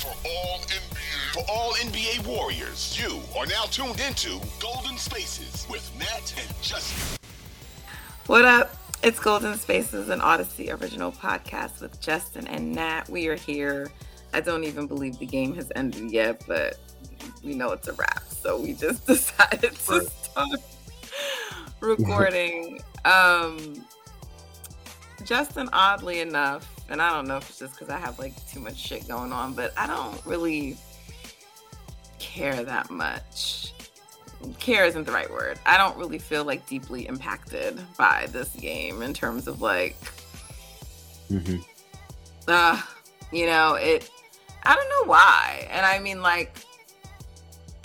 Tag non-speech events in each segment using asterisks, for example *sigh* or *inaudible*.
For all NBA, for all NBA warriors, you are now tuned into Golden Spaces with Nat and Justin. What up? It's Golden Spaces, an Audacy original podcast with Justin and Nat. We are here. I don't even believe the game has ended yet, but we know it's a wrap. So we just *laughs* decided to start recording. um, Justin, oddly enough, and I don't know if it's just because I have like too much shit going on, but I don't really care that much. Care isn't the right word. I don't really feel like deeply impacted by this game in terms of like, Mm-hmm. uh, you know, it. I don't know why, and I mean like,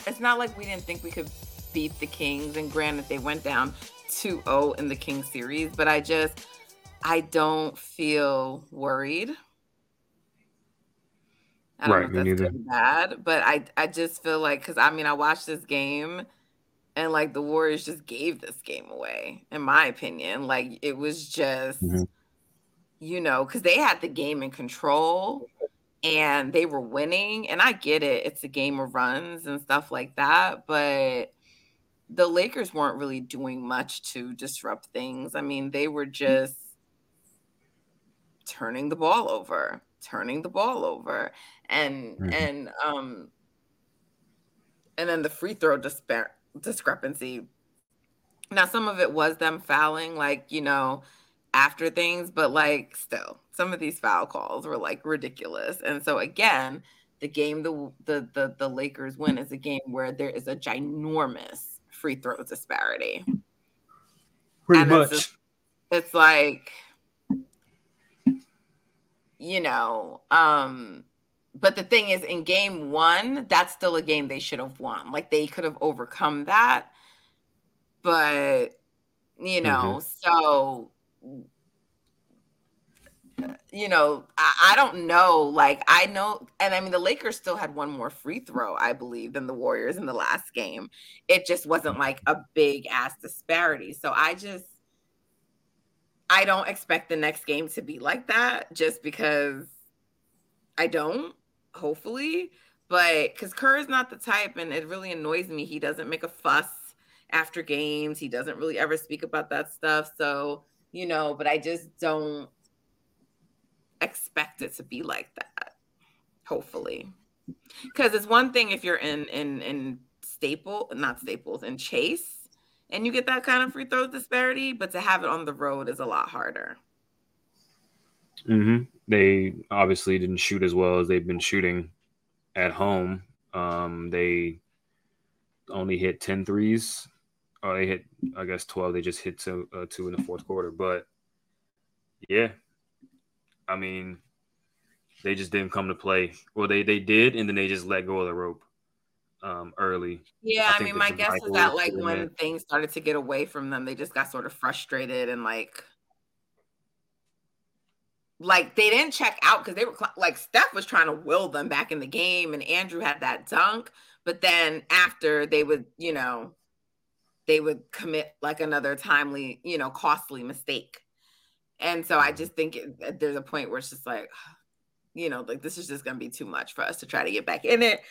it's not like we didn't think we could beat the Kings, and granted they went down 2-0 in the Kings series, but I just I don't feel worried. I don't Right, know me if that's neither. good bad, but I I just feel like because I mean I watched this game and like the Warriors just gave this game away, in my opinion. Like it was just Mhm. you know, because they had the game in control and they were winning. And I get it, it's a game of runs and stuff like that, but the Lakers weren't really doing much to disrupt things. I mean, they were just turning the ball over, turning the ball over. And Mhm. and um and then the free throw dispar- discrepancy. Now some of it was them fouling like, you know, after things, but like still, some of these foul calls were like ridiculous. And so again, the game the the the, the Lakers win is a game where there is a ginormous free throw disparity. Pretty And it's much. just- It's like you know, um but the thing is in game 1, that's still a game they should have won. Like they could have overcome that. But you know, so you know, I, I don't know. Like, I know, and I mean, the Lakers still had one more free throw, I believe, than the Warriors in the last game. It just wasn't like a big ass disparity. So I just, I don't expect the next game to be like that just because I don't, hopefully. But because Kerr is not the type, and it really annoys me, he doesn't make a fuss after games. He doesn't really ever speak about that stuff. So, you know, but I just don't expect it to be like that hopefully because it's one thing if you're in in in staple not staples in chase and you get that kind of free throw disparity but to have it on the road is a lot harder hmm They obviously didn't shoot as well as they've been shooting at home. Um, they only hit 10 threes. Or they hit, I guess, 12. They just hit two, uh, two in the fourth quarter. But yeah, I mean, they just didn't come to play. Well, they, they did, and then they just let go of the rope um, early. yeah I i, mean my guess is that like when that. things started to get away from them they just got sort of frustrated and like like they didn't check out because they were like Steph was trying to will them back in the game and Andrew had that dunk, but then after they would, you know, they would commit like another timely, you know, costly mistake. And so I just think it, there's a point where it's just like, *sighs* you know, like this is just going to be too much for us to try to get back in it.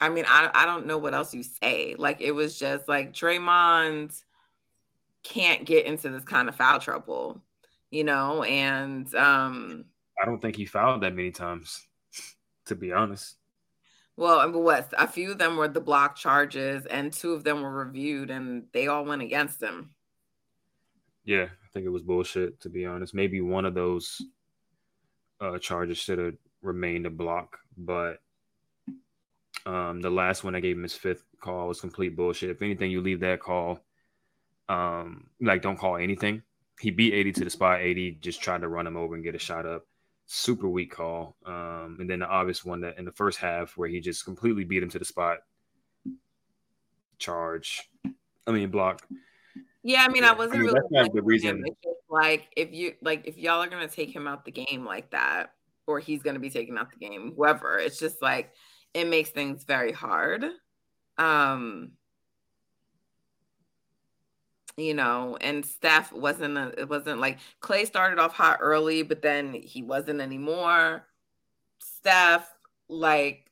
I mean, I, I don't know what else you say. Like it was just like Draymond can't get into this kind of foul trouble, you know, and um I don't think he fouled that many times, *laughs* to be honest. well, and what a few of them were the block charges and two of them were reviewed and they all went against him. Yeah, I think it was bullshit, to be honest. Maybe one of those uh, charges should have remained a block, but um, the last one I gave him his fifth call was complete bullshit. If anything, you leave that call, um, like don't call anything. He beat AD to the spot. AD just tried to run him over and get a shot up. Super weak call. Um, and then the obvious one that in the first half where he just completely beat him to the spot. Charge. I mean block. Yeah, I mean, Yeah, I I wasn't mean, really that's not the reason- just like if you like if y'all are gonna take him out the game like that, or he's gonna be taken out the game, whoever. It's just like it makes things very hard. Um you know, and Steph wasn't a, it wasn't like Klay started off hot early, but then he wasn't anymore. Steph, like,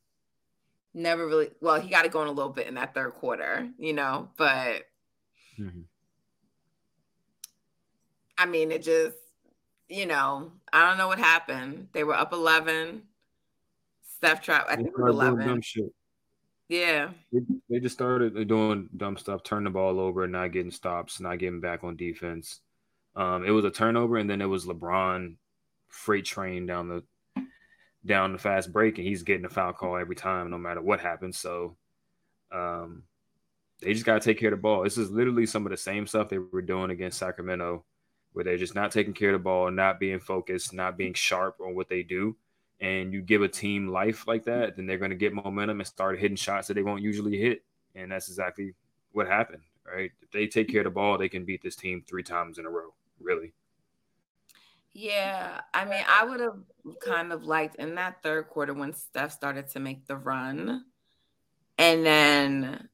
never really well, he got it going a little bit in that third quarter, you know, but mm-hmm. I mean, it just, you know, I don't know what happened. They were up 11. Steph trap, I think it was 11. Yeah. They, they just started doing dumb stuff, turning the ball over, not getting stops, not getting back on defense. Um, it was a turnover, and then it was LeBron freight train down the down the fast break, and he's getting a foul call every time, no matter what happens. So um, they just got to take care of the ball. This is literally some of the same stuff they were doing against Sacramento, where they're just not taking care of the ball, not being focused, not being sharp on what they do and you give a team life like that, then they're going to get momentum and start hitting shots that they won't usually hit. And that's exactly what happened, right? If they take care of the ball, they can beat this team three times in a row, really. Yeah, I mean, I would have kind of liked in that third quarter when Steph started to make the run, and then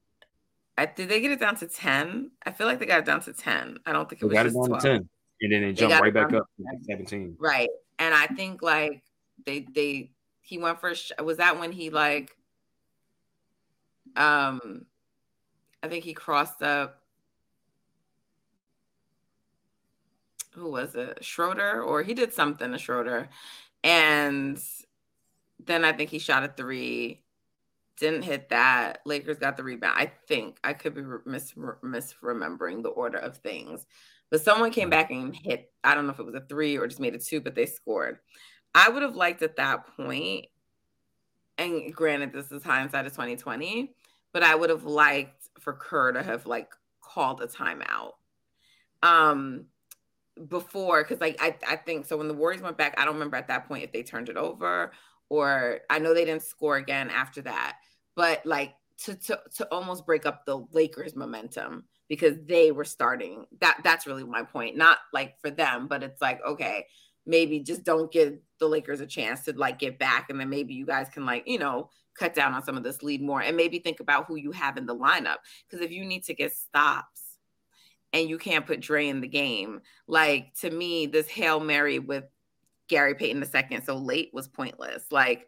I did they get it down to ten? I feel like they got it down to ten. I don't think it they was got it down 12. to ten, and then they jumped right back up to seventeen. Right, and I think like they they he went for was that when he like um I think he crossed up who was it? Schroeder? Or he did something to Schroeder. And then I think he shot a three didn't hit that. Lakers got the rebound. I think I could be mis- misremembering the order of things. But someone came back and hit I don't know if it was a three or just made a two but they scored I would have liked at that point, and granted, this is hindsight of 2020, but I would have liked for Kerr to have like called a timeout. Um before because like I, I think so when the Warriors went back, I don't remember at that point if they turned it over or I know they didn't score again after that, but like to to to almost break up the Lakers momentum because they were starting that that's really my point. Not like for them, but it's like, okay, maybe just don't give the Lakers a chance to like get back. And then maybe you guys can like, you know, cut down on some of this lead more and maybe think about who you have in the lineup. Because if you need to get stops and you can't put Dre in the game, like to me, this Hail Mary with Gary Payton II so late was pointless. Like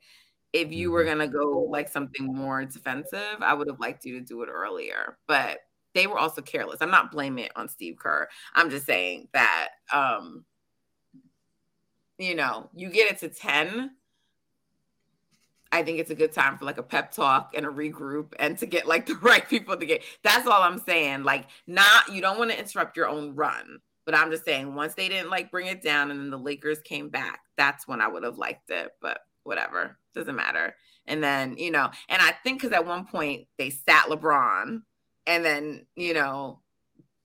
if you were mm-hmm. gonna go like something more defensive, I would have liked you to do it earlier. But they were also careless. I'm not blaming it on Steve Kerr. I'm just saying that um you know, you get it to 10, I think it's a good time for like a pep talk and a regroup and to get like *laughs* the right people to get. That's all I'm saying. Like, not you don't want to interrupt your own run, but I'm just saying once they didn't like bring it down and then the Lakers came back, that's when I would have liked it. But whatever, doesn't matter. And then you know, and I think because at one point they sat LeBron, and then you know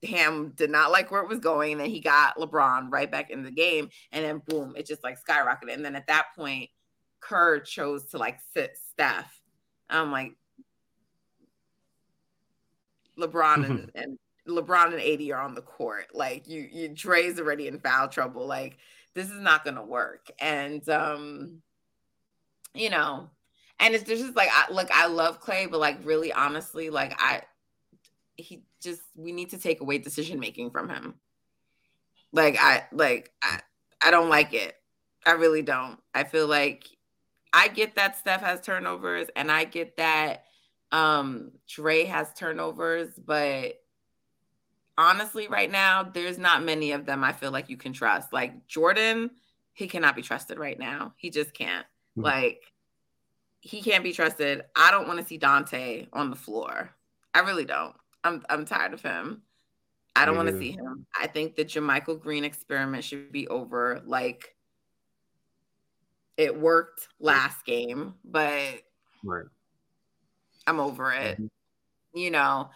Ham did not like where it was going. And then he got LeBron right back in the game. And then boom, it just like skyrocketed. And then at that point, Kerr chose to like sit Steph. I'm like, LeBron and, and LeBron and AD are on the court. Like you, you Dre's already in foul trouble. Like this is not gonna work. And um, you know, and it's just like I look, I love Klay, but like really honestly, like I he just we need to take away decision making from him. Like I like I I don't like it. I really don't. I feel like I get that Steph has turnovers and I get that um Dre has turnovers, but honestly right now there's not many of them I feel like you can trust. Like Jordan, he cannot be trusted right now. He just can't. Mm-hmm. Like he can't be trusted. I don't want to see Donte on the floor. I really don't. I'm I'm tired of him. I don't want to see him. I think the JaMychal Green experiment should be over. Like it worked last game, but right. I'm over it. Mm-hmm. You know,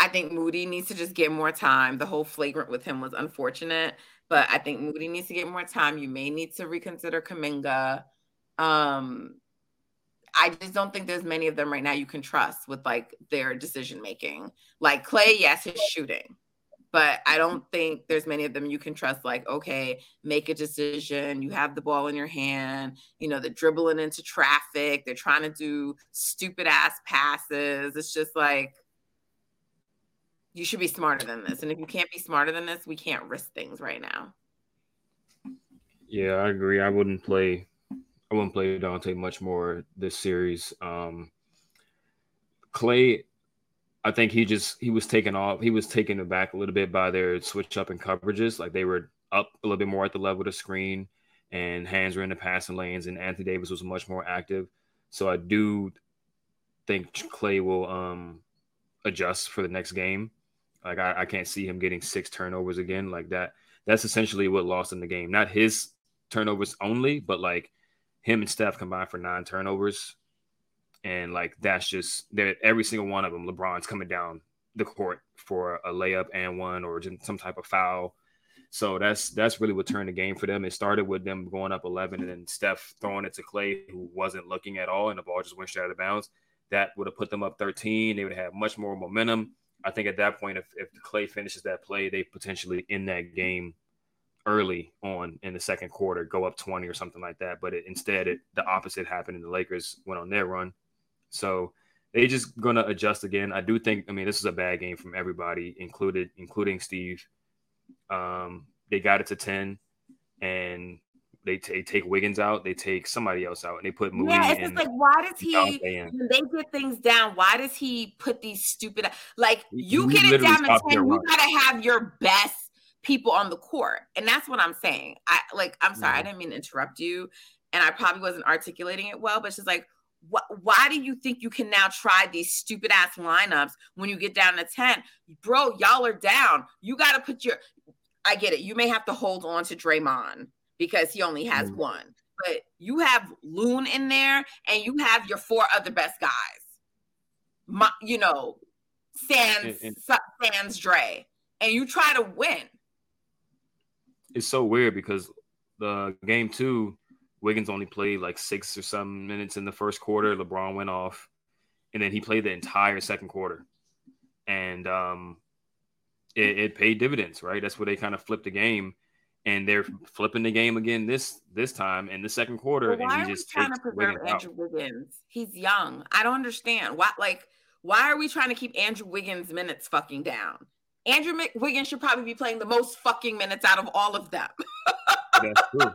I think Moody needs to just get more time. The whole flagrant with him was unfortunate, but I think Moody needs to get more time. You may need to reconsider Kuminga. Um, I just don't think there's many of them right now you can trust with like their decision making. Like Klay, yes, his shooting, but I don't think there's many of them you can trust. Like, okay, make a decision. You have the ball in your hand. You know, they're dribbling into traffic. They're trying to do stupid ass passes. It's just like, You should be smarter than this. And if you can't be smarter than this, we can't risk things right now. Yeah, I agree. I wouldn't play I wouldn't play Donte much more this series. Um Klay, I think he just he was taken off. He was taken aback a little bit by their switch up in coverages. Like they were up a little bit more at the level of the screen, and hands were in the passing lanes, and Anthony Davis was much more active. So I do think Klay will um adjust for the next game. Like I, I can't see him getting six turnovers again like that. That's essentially what lost in the game. Not his turnovers only, but like him and Steph combined for nine turnovers and like that's just that every single one of them, LeBron's coming down the court for a layup and one or some type of foul. So that's that's really what turned the game for them. It started with them going up 11 and then Steph throwing it to Klay, who wasn't looking at all, and the ball just went straight out of bounds. That would have put them up 13. They would have much more momentum. I think at that point, if, if Klay finishes that play, they potentially in that game early on in the second quarter, go up 20 or something like that. But it, instead, it, the opposite happened, and the Lakers went on their run. So they just gonna adjust again. I do think. I mean, this is a bad game from everybody, included, including Steve. Um, they got it to ten, and they, t- take Wiggins out. They take somebody else out, and they put Moody. Yeah, it's just like why does he when they get things down? Why does he put these stupid like you get it down to ten? You gotta have your best people on the court, and that's what I'm saying. I like. I'm sorry, mm-hmm. I didn't mean to interrupt you, and I probably wasn't articulating it well, but she's like wh- why do you think you can now try these stupid ass lineups when you get down to 10? Bro, y'all are down. You got to put your, I get it. You may have to hold on to Draymond because he only has mm. one, but you have Loon in there and you have your four other best guys. My, you know, Sans, and, and, Sans Dre, and you try to win. It's so weird because the game two, Wiggins only played like six or some minutes in the first quarter. LeBron went off, and then he played the entire second quarter, and um, it, it paid dividends. Right, that's where they kind of flipped the game, and they're flipping the game again this this time in the second quarter. Well, why and he just trying to preserve Wiggins Andrew out. Wiggins? He's young. I don't understand why. Like, why are we trying to keep Andrew Wiggins' minutes fucking down? Andrew Wiggins should probably be playing the most fucking minutes out of all of them. *laughs* That's true.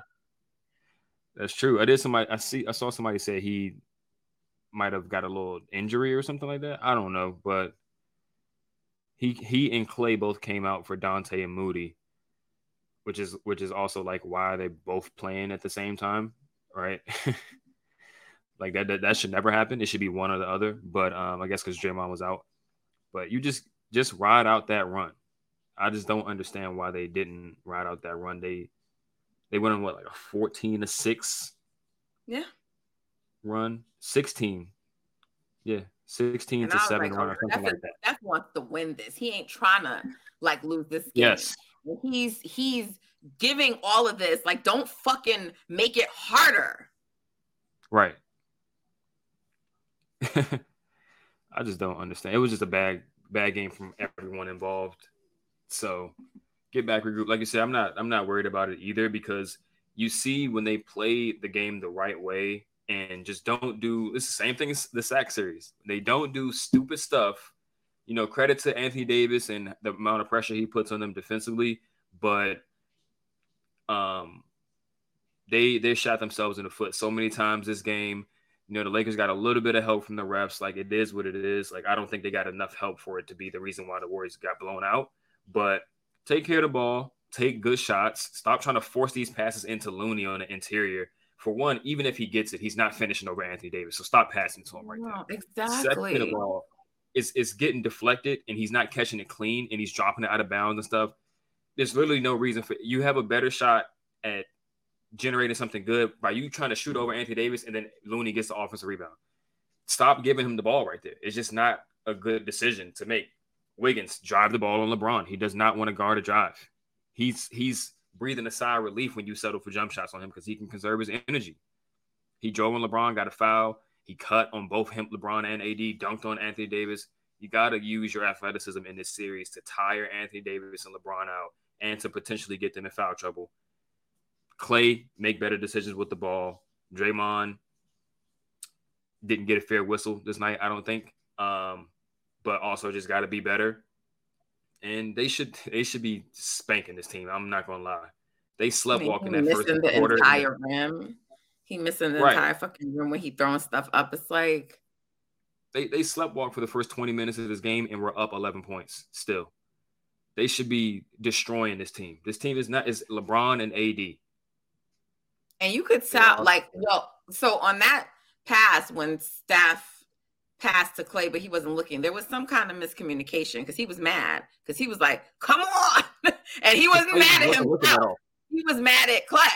That's true. I did somebody I see I saw somebody say he might have got a little injury or something like that. I don't know, but he he and Klay both came out for Donte and Moody, which is which is also like why they both playing at the same time, right? *laughs* like that, that that should never happen. It should be one or the other. But um, I guess because Draymond was out. But you just just ride out that run. I just don't understand why they didn't ride out that run. They they went on what like a 14 to 6 yeah. run? 16 yeah 16 and to 7 like, run or something like that. Steph wants to win this. He ain't trying to like lose this game. Yes. He's he's giving all of this. Like don't fucking make it harder. Right. *laughs* I just don't understand. It was just a bad bad game from everyone involved so get back regroup. Like you said, I'm not I'm not worried about it either because you see when they play the game the right way and just don't do it's the same thing as the sack series. They don't do stupid stuff. You know, credit to Anthony Davis and the amount of pressure he puts on them defensively, but um they they shot themselves in the foot so many times this game. You know, the Lakers got a little bit of help from the refs. Like it is what it is. Like I don't think they got enough help for it to be the reason why the Warriors got blown out. But take care of the ball, take good shots, stop trying to force these passes into Looney on the interior. For one, even if he gets it, he's not finishing over Anthony Davis. So stop passing to him right no, there. Exactly. Second of all, it's, it's getting deflected and he's not catching it clean and he's dropping it out of bounds and stuff. There's literally no reason for you have a better shot at generating something good by you trying to shoot over Anthony Davis and then Looney gets the offensive rebound. Stop giving him the ball right there. It's just not a good decision to make. Wiggins drive the ball on LeBron. He does not want to guard a drive. He's he's breathing a sigh of relief when you settle for jump shots on him because he can conserve his energy. He drove on LeBron, got a foul. He cut on both him, LeBron and AD, dunked on Anthony Davis. You got to use your athleticism in this series to tire Anthony Davis and LeBron out and to potentially get them in foul trouble. Klay make better decisions with the ball. Draymond didn't get a fair whistle this night, I don't think. Um, but also just got to be better. and they should they should be spanking this team. I'm not gonna lie. They slept I mean, walking that first missing the quarter. entire rim. He missing the Right. entire fucking rim when he throwing stuff up. It's like They they slept walk for the first 20 minutes of this game and we're up 11 points still. They should be destroying this team. This team is not is LeBron and AD. And you could tell, are- like, well, so on that pass when Steph passed to Klay, but he wasn't looking, there was some kind of miscommunication because he was mad because he was like, "Come on," *laughs* and he wasn't mad at all. He was mad at Klay.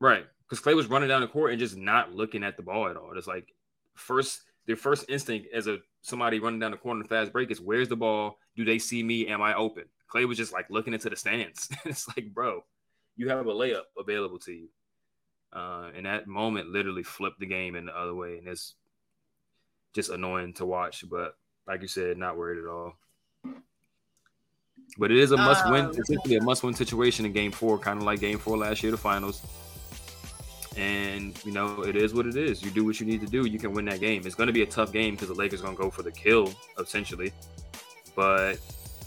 Right. Because Klay was running down the court and just not looking at the ball at all. It's like first their first instinct as a somebody running down the corner in fast break is where's the ball? Do they see me? Am I open? Klay was just like looking into the stands. *laughs* it's like, bro, you have a layup available to you. Uh, and that moment literally flipped the game in the other way. And it's just annoying to watch. But like you said, not worried at all. But it is a must win, Um, essentially a must win situation in game four, kind of like game four last year, the finals. And you know, it is what it is. You do what you need to do, you can win that game. It's gonna be a tough game because the Lakers gonna go for the kill, essentially. But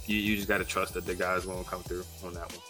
you, you just gotta trust that the guys gonna come through on that one.